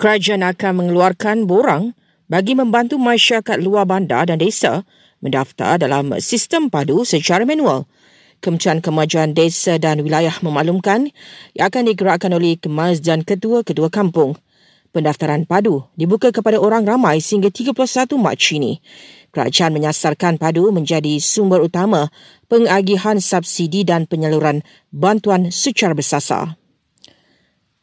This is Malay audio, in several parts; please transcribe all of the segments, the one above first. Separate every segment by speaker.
Speaker 1: Kerajaan akan mengeluarkan borang bagi membantu masyarakat luar bandar dan desa mendaftar dalam sistem padu secara manual. Kementerian Kemajuan Desa dan Wilayah memaklumkan yang akan digerakkan oleh Kemas dan Ketua-Ketua Kampung. Pendaftaran padu dibuka kepada orang ramai sehingga 31 Mac ini. Kerajaan menyasarkan padu menjadi sumber utama pengagihan subsidi dan penyaluran bantuan secara bersasar.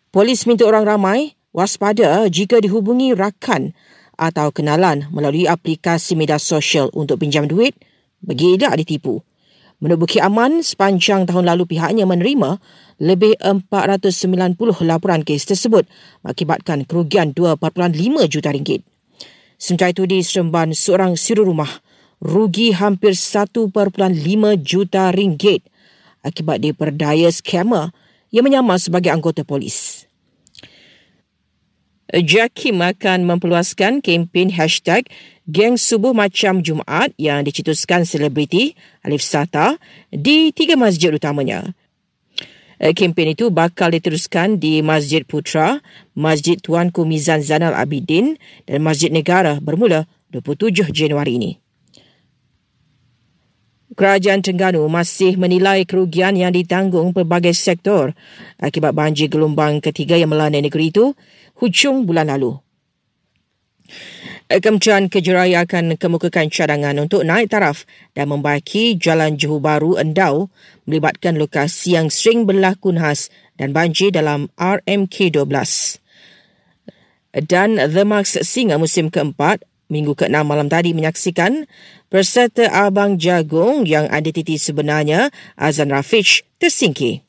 Speaker 1: Polis minta orang ramai waspada jika dihubungi rakan atau kenalan melalui aplikasi media sosial untuk pinjam duit tidak ditipu. Menurut Bukit Aman, sepanjang tahun lalu pihaknya menerima lebih 490 laporan kes tersebut mengakibatkan kerugian 2.5 juta ringgit. Sementara itu di Seremban, seorang siru rumah rugi hampir 1.5 juta ringgit akibat diperdaya scammer yang menyamar sebagai anggota polis. Jakim akan memperluaskan kempen hashtag Geng Subuh Macam Jumaat yang dicetuskan selebriti Alif Sata di tiga masjid utamanya. Eh, kempen itu bakal diteruskan di Masjid Putra, Masjid Tuanku Mizan Zanal Abidin dan Masjid Negara bermula 27 Januari ini. Kerajaan Terengganu masih menilai kerugian yang ditanggung pelbagai sektor akibat banjir gelombang ketiga yang melanda negeri itu hujung bulan lalu. Kementerian Kejeraya akan kemukakan cadangan untuk naik taraf dan membaiki Jalan Johor Baru Endau melibatkan lokasi yang sering berlaku khas dan banjir dalam RMK12. Dan The Max Singa musim keempat, minggu ke-6 malam tadi menyaksikan peserta Abang Jagung yang identiti sebenarnya Azan Rafiq tersingkir.